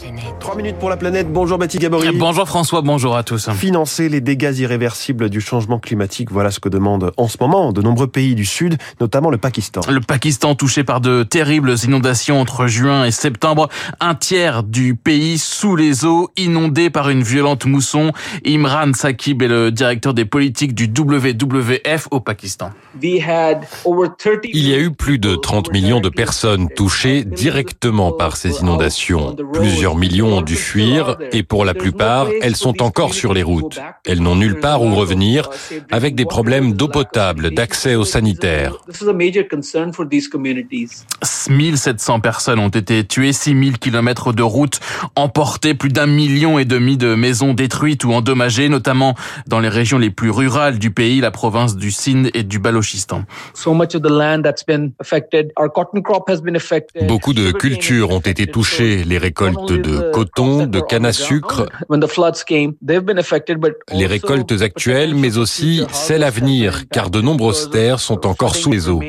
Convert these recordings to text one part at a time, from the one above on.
planète. Trois minutes pour la planète. Bonjour Baptiste Gabory. Bonjour François, bonjour à tous. Financer les dégâts irréversibles du changement climatique, voilà ce que demandent en ce moment de nombreux pays du Sud, notamment le Pakistan. Le Pakistan touché par de terribles inondations entre juin et septembre. Un tiers du pays sous les eaux, inondé par une violente mousson. Imran Sakib est le directeur des politiques du WWF au Pakistan. Il y a eu plus de 30 millions de personnes touchées directement par ces inondations. Plusieurs millions ont dû fuir et pour la plupart, elles sont encore sur les routes. Elles n'ont nulle part où revenir avec des problèmes d'eau potable, d'accès aux sanitaires. 1700 personnes ont été tuées, 6000 kilomètres de routes emportées, plus d'un million et demi de maisons détruites ou endommagées, notamment dans les régions les plus rurales du pays, la province du Sindh et du Balochistan. Beaucoup de cultures ont été touchées, les récoltes de coton, de canne à sucre, les récoltes actuelles, mais aussi celles à venir, car de nombreuses terres sont encore sous les eaux.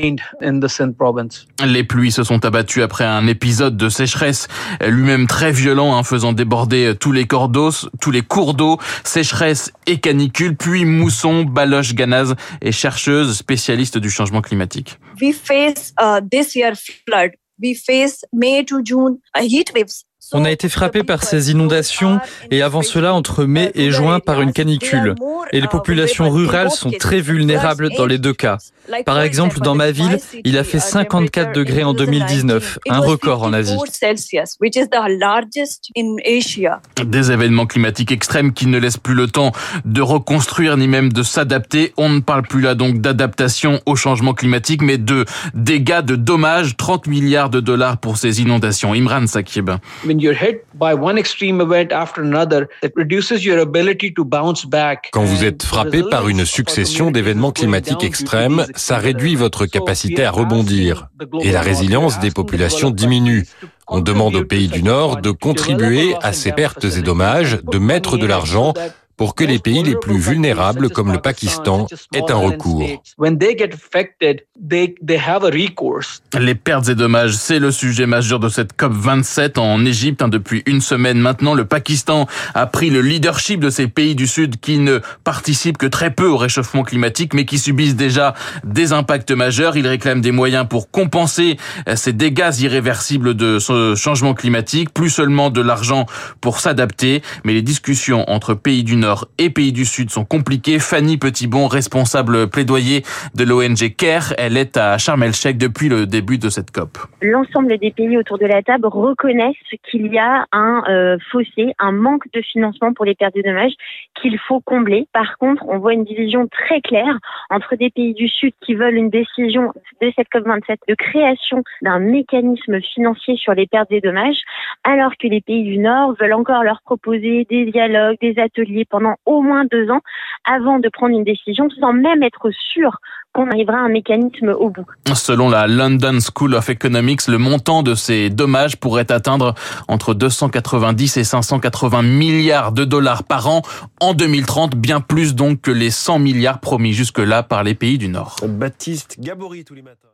Les pluies se sont abattues après un épisode de sécheresse, lui-même très violent, hein, faisant déborder tous les cours d'eau, tous les cours d'eau, sécheresse et canicule, puis mousson, Baloche Ganaz est chercheuse spécialiste du changement climatique. We face uh, this year flood. We face May to June heat waves. On a été frappé par ces inondations et avant cela entre mai et juin par une canicule. Et les populations rurales sont très vulnérables dans les deux cas. Par exemple, dans ma ville, il a fait 54 degrés en 2019, un record en Asie. Des événements climatiques extrêmes qui ne laissent plus le temps de reconstruire ni même de s'adapter. On ne parle plus là donc d'adaptation au changement climatique, mais de dégâts, de dommages. 30 milliards de dollars pour ces inondations. Imran Sakib. Quand vous êtes frappé par une succession d'événements climatiques extrêmes, ça réduit votre capacité à rebondir. et la résilience des populations diminue. On demande aux pays du Nord de contribuer à ces pertes et dommages, de mettre de l'argent pour que les pays les plus vulnérables comme le Pakistan aient un recours. Les pertes et dommages, c'est le sujet majeur de cette COP 27 en Égypte. Hein, depuis une semaine maintenant, le Pakistan a pris le leadership de ces pays du Sud qui ne participent que très peu au réchauffement climatique, mais qui subissent déjà des impacts majeurs. Il réclame des moyens pour compenser ces dégâts irréversibles de ce changement climatique, plus seulement de l'argent pour s'adapter, mais les discussions entre pays du Nord et pays du Sud sont compliquées. Fanny Petitbon, responsable plaidoyer de l'ONG CARE, elle est à Sharm el-Sheikh depuis le début de cette COP. L'ensemble des pays autour de la table reconnaissent qu'il y a un euh, fossé, un manque de financement pour les pertes et dommages qu'il faut combler. Par contre, on voit une division très claire entre des pays du Sud qui veulent une décision de cette COP27 de création d'un mécanisme financier sur les pertes et dommages, alors que les pays du Nord veulent encore leur proposer des dialogues, des ateliers pendant au moins deux ans avant de prendre une décision sans même être sûr qu'on arrivera à un mécanisme au bout. Selon la London School of Economics, le montant de ces dommages pourrait atteindre entre 290 et 580 milliards de dollars par an en 2030, bien plus donc que les 100 milliards promis jusque-là par les pays du Nord. Baptiste Gabory tous les matins.